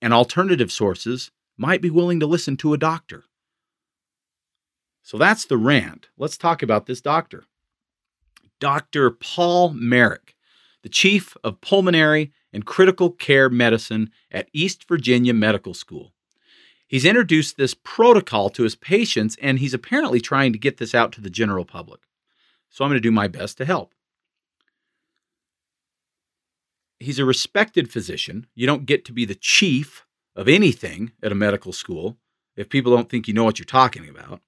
And alternative sources might be willing to listen to a doctor. So that's the rant. Let's talk about this doctor. Dr. Paul Marik, the chief of pulmonary and critical care medicine at East Virginia Medical School. He's introduced this protocol to his patients, and he's apparently trying to get this out to the general public. So I'm going to do my best to help. He's a respected physician. You don't get to be the chief of anything at a medical school if people don't think you know what you're talking about.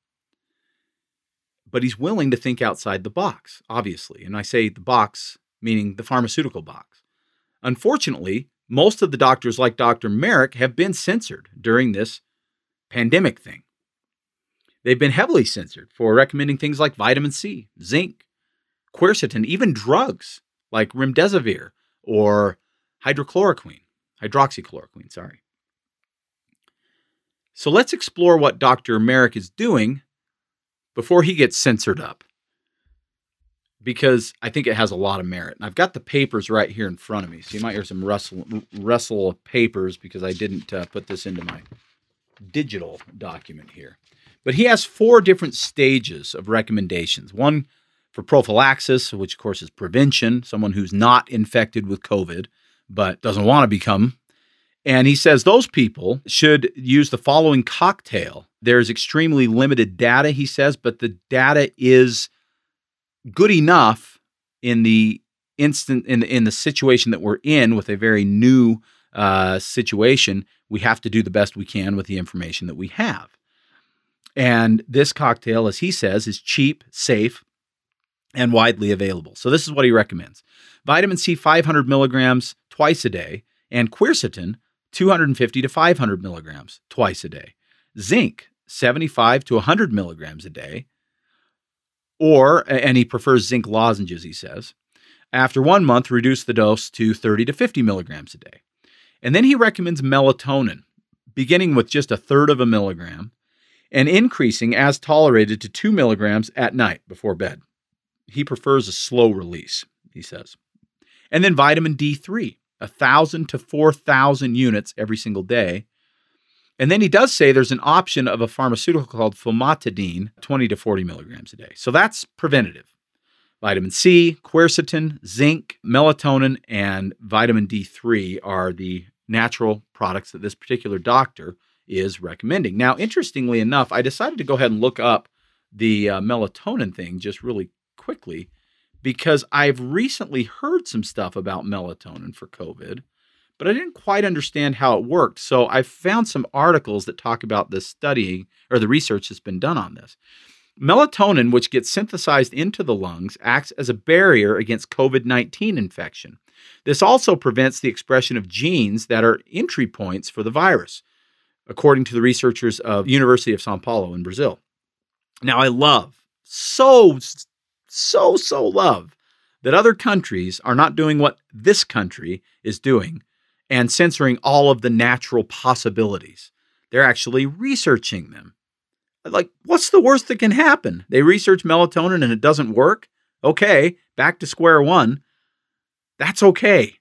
But he's willing to think outside the box, obviously. And I say the box, meaning the pharmaceutical box. Unfortunately, most of the doctors, like Dr. Marik have been censored during this pandemic thing. They've been heavily censored for recommending things like vitamin C, zinc, quercetin, even drugs like remdesivir or hydrochloroquine, hydroxychloroquine, sorry. So let's explore what Dr. Marik is doing before he gets censored up. Because I think it has a lot of merit. And I've got the papers right here in front of me. So you might hear some rustle, rustle of papers because I didn't uh, put this into my digital document here. But he has four different stages of recommendations. One for prophylaxis, which of course is prevention, someone who's not infected with COVID but doesn't want to become. And he says those people should use the following cocktail. There's extremely limited data, he says, but the data is good enough in the instant in in the situation that we're in with a very new uh, situation. We have to do the best we can with the information that we have. And this cocktail, as he says, is cheap, safe, and widely available. So this is what he recommends: vitamin C 500 milligrams twice a day, and quercetin 250 to 500 milligrams twice a day. Zinc 75 to 100 milligrams a day, or, and he prefers zinc lozenges, he says. After one month, reduce the dose to 30 to 50 milligrams a day. And then he recommends melatonin, beginning with just a third of a milligram and increasing as tolerated to two milligrams at night before bed. He prefers a slow release, he says. And then vitamin D3, 1,000 to 4,000 units every single day. And then he does say there's an option of a pharmaceutical called famotidine, 20 to 40 milligrams a day. So that's preventative. Vitamin C, quercetin, zinc, melatonin, and vitamin D3 are the natural products that this particular doctor is recommending. Now, interestingly enough, I decided to go ahead and look up the uh, melatonin thing just really quickly because I've recently heard some stuff about melatonin for COVID but I didn't quite understand how it worked. So I found some articles that talk about the studying or the research that's been done on this. Melatonin, which gets synthesized into the lungs, acts as a barrier against COVID 19 infection. This also prevents the expression of genes that are entry points for the virus, according to the researchers of University of Sao Paulo in Brazil. Now, I love, so, so, so love that other countries are not doing what this country is doing and censoring all of the natural possibilities. They're actually researching them. Like, what's the worst that can happen? They research melatonin and it doesn't work? Okay, back to square one. That's okay.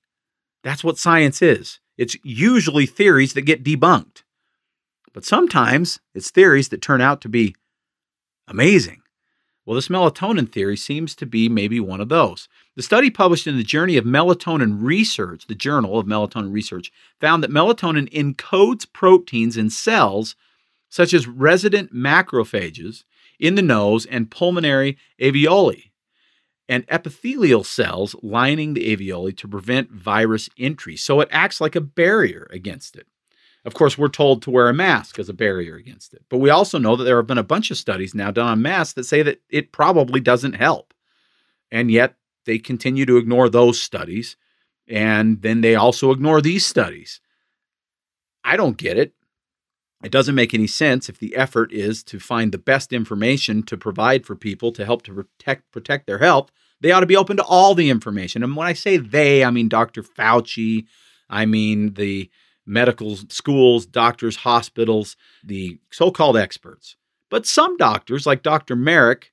That's what science is. It's usually theories that get debunked. But sometimes it's theories that turn out to be amazing. Well, this melatonin theory seems to be maybe one of those. The study published in the Journey of Melatonin Research, the Journal of Melatonin Research, found that melatonin encodes proteins in cells such as resident macrophages in the nose and pulmonary alveoli and epithelial cells lining the alveoli to prevent virus entry. So it acts like a barrier against it. Of course, we're told to wear a mask as a barrier against it. But we also know that there have been a bunch of studies now done on masks that say that it probably doesn't help. And yet they continue to ignore those studies. And then they also ignore these studies. I don't get it. It doesn't make any sense if the effort is to find the best information to provide for people to help to protect protect their health. They ought to be open to all the information. And when I say they, I mean Dr. Fauci, I mean the medical schools, doctors, hospitals, the so called experts. But some doctors, like Dr. Marik,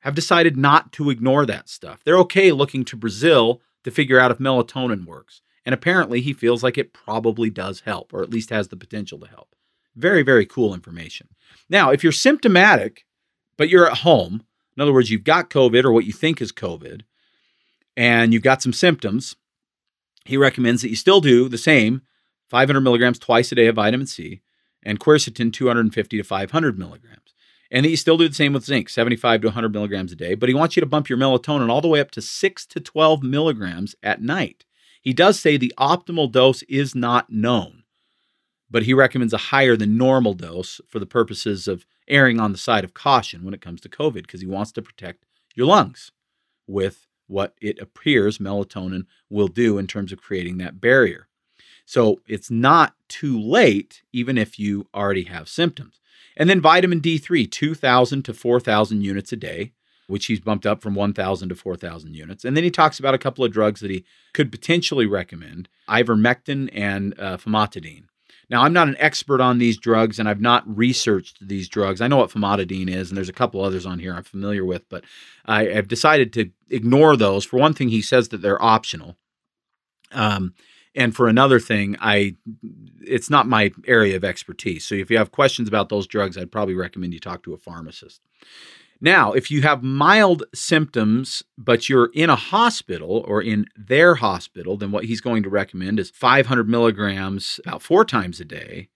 have decided not to ignore that stuff. They're okay looking to Brazil to figure out if melatonin works. And apparently, he feels like it probably does help, or at least has the potential to help. Very, very cool information. Now, if you're symptomatic, but you're at home, in other words, you've got COVID or what you think is COVID, and you've got some symptoms, he recommends that you still do the same 500 milligrams twice a day of vitamin C and quercetin 250 to 500 milligrams. And that you still do the same with zinc, 75 to 100 milligrams a day, but he wants you to bump your melatonin all the way up to 6 to 12 milligrams at night. He does say the optimal dose is not known, but he recommends a higher than normal dose for the purposes of erring on the side of caution when it comes to COVID because he wants to protect your lungs with what it appears melatonin will do in terms of creating that barrier. So it's not too late, even if you already have symptoms. And then vitamin D3, 2,000 to 4,000 units a day, which he's bumped up from 1,000 to 4,000 units. And then he talks about a couple of drugs that he could potentially recommend ivermectin and uh, famotidine. Now, I'm not an expert on these drugs and I've not researched these drugs. I know what famotidine is, and there's a couple others on here I'm familiar with, but I have decided to ignore those. For one thing, he says that they're optional. Um, and for another thing, I it's not my area of expertise. So if you have questions about those drugs, I'd probably recommend you talk to a pharmacist. Now, if you have mild symptoms, but you're in a hospital or in their hospital, then what he's going to recommend is 500 milligrams about four times a day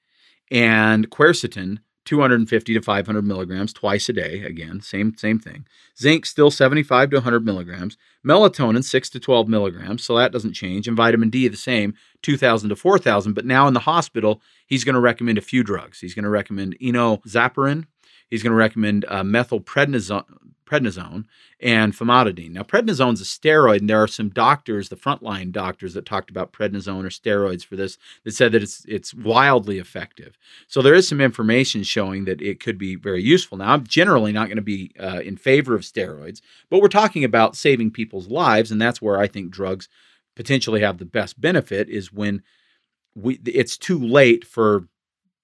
and quercetin 250 to 500 milligrams twice a day. Again, same same thing. Zinc still 75 to 100 milligrams. Melatonin 6 to 12 milligrams, so that doesn't change. And vitamin D the same, 2,000 to 4,000. But now in the hospital, he's going to recommend a few drugs. He's going to recommend enoxaparin, He's going to recommend uh, methylprednisone prednisone and famotidine. Now, prednisone is a steroid, and there are some doctors, the frontline doctors, that talked about prednisone or steroids for this that said that it's it's wildly effective. So there is some information showing that it could be very useful. Now, I'm generally not going to be uh, in favor of steroids, but we're talking about saving people's lives, and that's where I think drugs potentially have the best benefit is when we it's too late for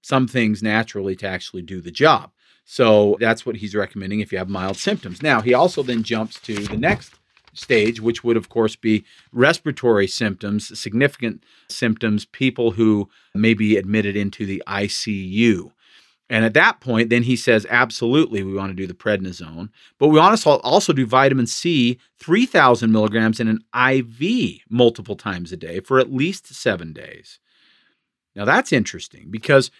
some things naturally to actually do the job. So that's what he's recommending if you have mild symptoms. Now, he also then jumps to the next stage, which would, of course, be respiratory symptoms, significant symptoms, people who may be admitted into the ICU. And at that point, then he says, absolutely, we want to do the prednisone, but we want to also do vitamin C, 3,000 milligrams in an IV multiple times a day for at least seven days. Now, that's interesting because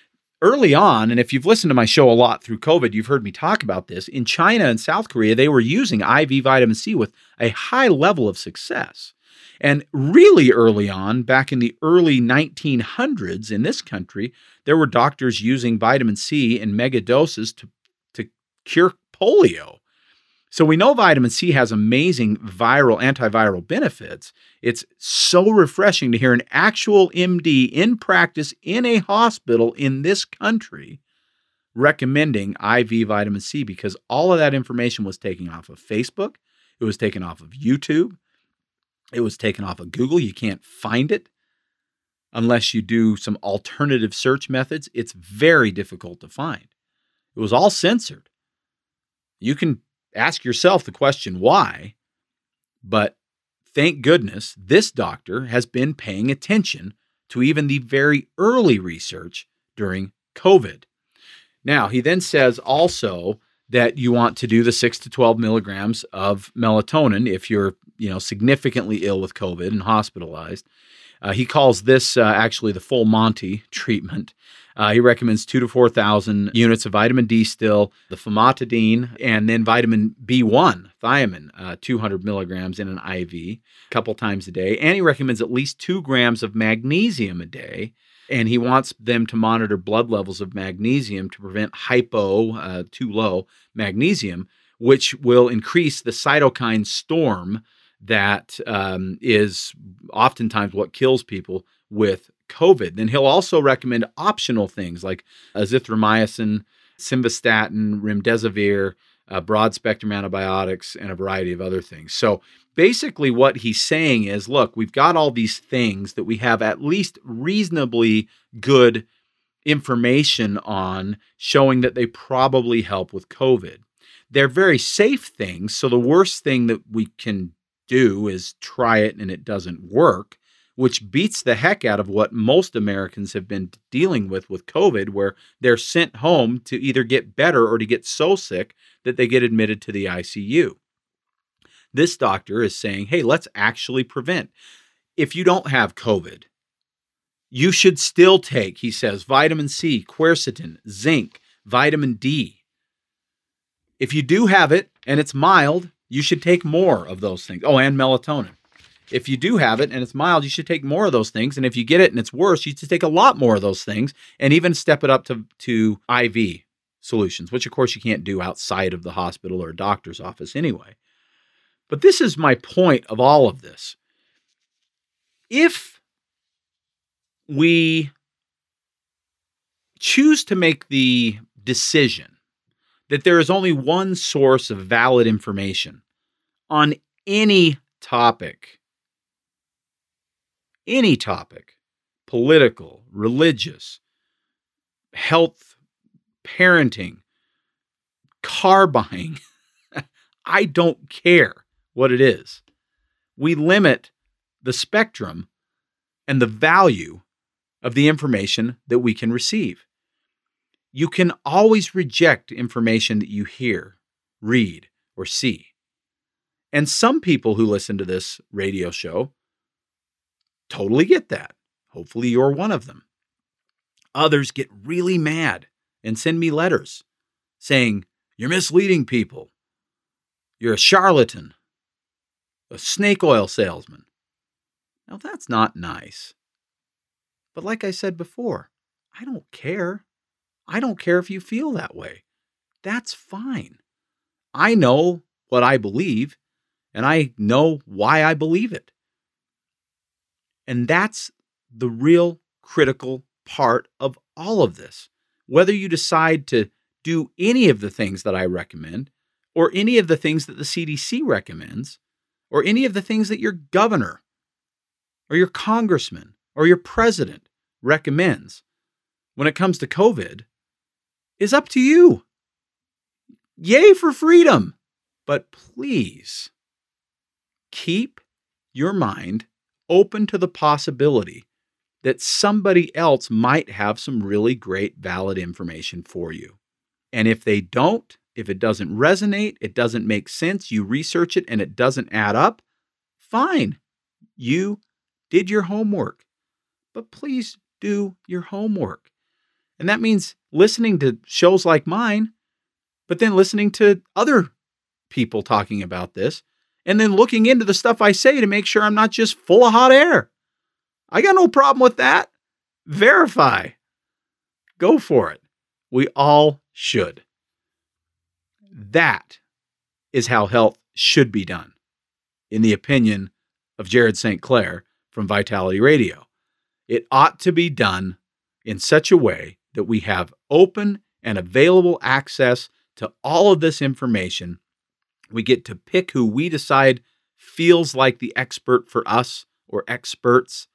early on, and if you've listened to my show a lot through COVID, you've heard me talk about this. In China and South Korea, they were using IV vitamin C with a high level of success. And really early on, back in the early 1900s in this country, there were doctors using vitamin C in mega doses to, to cure polio. So we know vitamin C has amazing viral antiviral benefits. It's so refreshing to hear an actual MD in practice in a hospital in this country recommending IV vitamin C because all of that information was taken off of Facebook, it was taken off of YouTube, it was taken off of Google. You can't find it unless you do some alternative search methods. It's very difficult to find. It was all censored. You can ask yourself the question why. But thank goodness this doctor has been paying attention to even the very early research during COVID. Now, he then says also that you want to do the 6 to 12 milligrams of melatonin if you're, you know, significantly ill with COVID and hospitalized. Uh, he calls this uh, actually the full Monty treatment. Uh, he recommends two to 4,000 units of vitamin D still, the famotidine, and then vitamin B1, thiamine, uh, 200 milligrams in an IV a couple times a day. And he recommends at least two grams of magnesium a day. And he wants them to monitor blood levels of magnesium to prevent hypo, uh, too low magnesium, which will increase the cytokine storm that um, is oftentimes what kills people with COVID. Then he'll also recommend optional things like azithromycin, simvastatin, remdesivir, uh, broad spectrum antibiotics, and a variety of other things. So basically, what he's saying is look, we've got all these things that we have at least reasonably good information on showing that they probably help with COVID. They're very safe things. So the worst thing that we can do is try it and it doesn't work which beats the heck out of what most Americans have been dealing with with COVID, where they're sent home to either get better or to get so sick that they get admitted to the ICU. This doctor is saying, hey, let's actually prevent. If you don't have COVID, you should still take, he says, vitamin C, quercetin, zinc, vitamin D. If you do have it and it's mild, you should take more of those things. Oh, and melatonin if you do have it and it's mild, you should take more of those things. And if you get it and it's worse, you should take a lot more of those things and even step it up to, to IV solutions, which of course you can't do outside of the hospital or doctor's office anyway. But this is my point of all of this. If we choose to make the decision that there is only one source of valid information on any topic any topic political, religious, health, parenting, car buying. I don't care what it is. We limit the spectrum and the value of the information that we can receive. You can always reject information that you hear, read, or see. And some people who listen to this radio show totally get that. Hopefully, you're one of them. Others get really mad and send me letters saying, You're misleading people. You're a charlatan, a snake oil salesman. Now, that's not nice. But like I said before, I don't care. I don't care if you feel that way. That's fine. I know what I believe, and I know why I believe it. And that's the real critical part of all of this. Whether you decide to do any of the things that I recommend, or any of the things that the CDC recommends, or any of the things that your governor, or your congressman, or your president recommends when it comes to COVID, is up to you. Yay for freedom! But please keep your mind open to the possibility that somebody else might have some really great, valid information for you. And if they don't, if it doesn't resonate, it doesn't make sense, you research it and it doesn't add up, fine. You did your homework. But please do your homework. And that means listening to shows like mine, but then listening to other people talking about this, and then looking into the stuff I say to make sure I'm not just full of hot air. I got no problem with that. Verify. Go for it. We all should. That is how health should be done, in the opinion of Jared St. Clair from Vitality Radio. It ought to be done in such a way that we have open and available access to all of this information. We get to pick who we decide feels like the expert for us or experts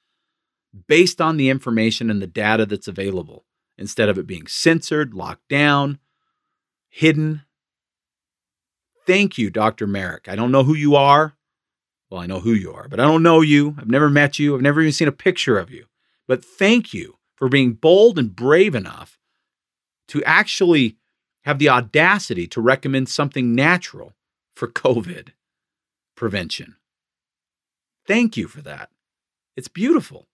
based on the information and the data that's available instead of it being censored, locked down, hidden. Thank you, Dr. Marik. I don't know who you are. Well, I know who you are, but I don't know you. I've never met you. I've never even seen a picture of you. But thank you for being bold and brave enough to actually have the audacity to recommend something natural for COVID prevention. Thank you for that. It's beautiful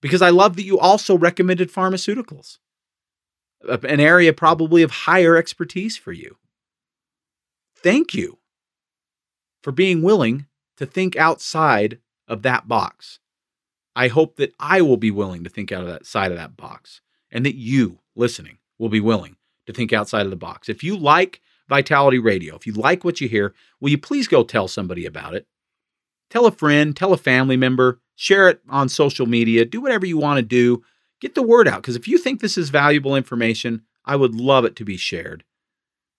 because I love that you also recommended pharmaceuticals, an area probably of higher expertise for you. Thank you for being willing to think outside of that box. I hope that I will be willing to think out of that side of that box and that you listening will be willing to think outside of the box. If you like Vitality Radio, if you like what you hear, will you please go tell somebody about it? Tell a friend, tell a family member, share it on social media, do whatever you want to do. Get the word out because if you think this is valuable information, I would love it to be shared.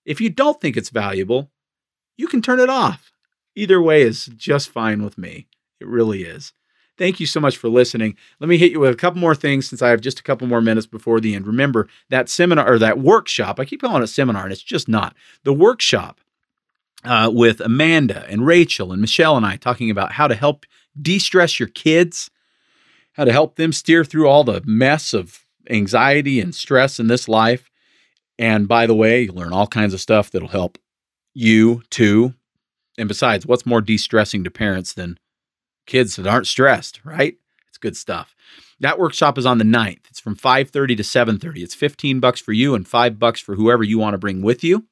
If you don't think it's valuable, you can turn it off. Either way is just fine with me. It really is. Thank you so much for listening. Let me hit you with a couple more things since I have just a couple more minutes before the end. Remember that seminar or that workshop, I keep calling it seminar and it's just not. The workshop uh, with Amanda and Rachel and Michelle and I talking about how to help de stress your kids, how to help them steer through all the mess of anxiety and stress in this life. And by the way, you learn all kinds of stuff that'll help you too. And besides, what's more de stressing to parents than kids that aren't stressed, right? It's good stuff. That workshop is on the 9th. It's from 5:30 to 7:30. It's 15 bucks for you and 5 bucks for whoever you want to bring with you.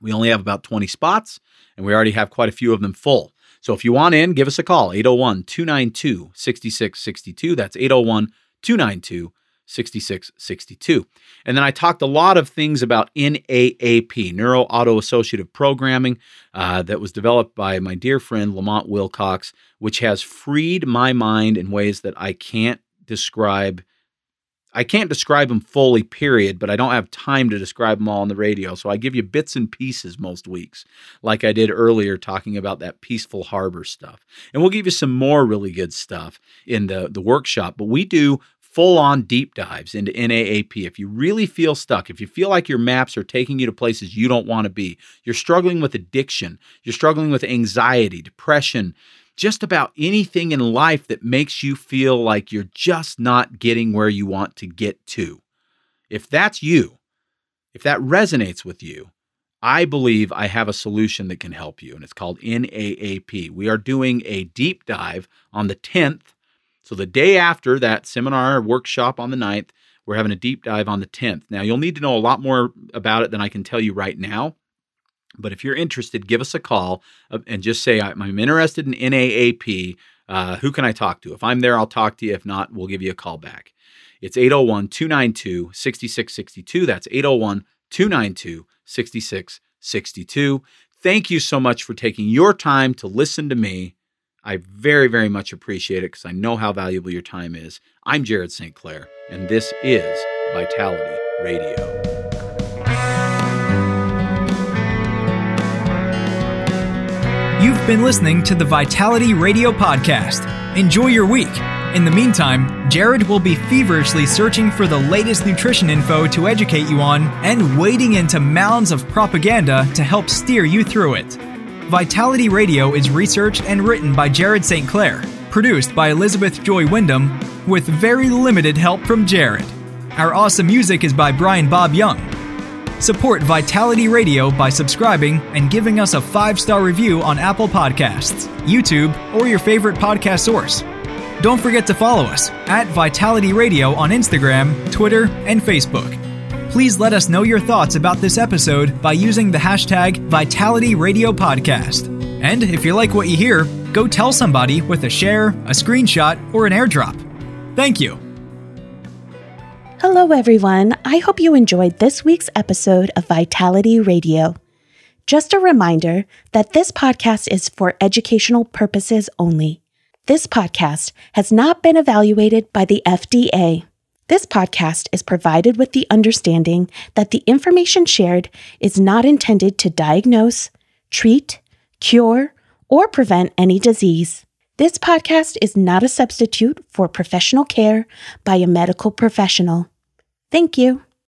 We only have about 20 spots and we already have quite a few of them full. So if you want in, give us a call 801-292-6662. That's oh 801-292 6662. And then I talked a lot of things about NAAP, Neuro Auto Associative Programming, uh, that was developed by my dear friend Lamont Wilcox, which has freed my mind in ways that I can't describe. I can't describe them fully, period, but I don't have time to describe them all on the radio. So I give you bits and pieces most weeks, like I did earlier talking about that peaceful harbor stuff. And we'll give you some more really good stuff in the, the workshop. But we do full on deep dives into NAAP. If you really feel stuck, if you feel like your maps are taking you to places you don't want to be, you're struggling with addiction, you're struggling with anxiety, depression, just about anything in life that makes you feel like you're just not getting where you want to get to. If that's you, if that resonates with you, I believe I have a solution that can help you, and it's called NAAP. We are doing a deep dive on the 10th so the day after that seminar workshop on the 9th, we're having a deep dive on the 10th. Now, you'll need to know a lot more about it than I can tell you right now. But if you're interested, give us a call uh, and just say, I'm interested in NAAP. Uh, who can I talk to? If I'm there, I'll talk to you. If not, we'll give you a call back. It's 801 292 6662. That's 801 292 6662. Thank you so much for taking your time to listen to me I very, very much appreciate it because I know how valuable your time is. I'm Jared St. Clair, and this is Vitality Radio. You've been listening to the Vitality Radio Podcast. Enjoy your week. In the meantime, Jared will be feverishly searching for the latest nutrition info to educate you on and wading into mounds of propaganda to help steer you through it. Vitality Radio is researched and written by Jared St. Clair, produced by Elizabeth Joy Wyndham, with very limited help from Jared. Our awesome music is by Brian Bob Young. Support Vitality Radio by subscribing and giving us a five star review on Apple Podcasts, YouTube, or your favorite podcast source. Don't forget to follow us at Vitality Radio on Instagram, Twitter, and Facebook please let us know your thoughts about this episode by using the hashtag Vitality Radio Podcast. And if you like what you hear, go tell somebody with a share, a screenshot, or an airdrop. Thank you. Hello, everyone. I hope you enjoyed this week's episode of Vitality Radio. Just a reminder that this podcast is for educational purposes only. This podcast has not been evaluated by the FDA. This podcast is provided with the understanding that the information shared is not intended to diagnose, treat, cure, or prevent any disease. This podcast is not a substitute for professional care by a medical professional. Thank you.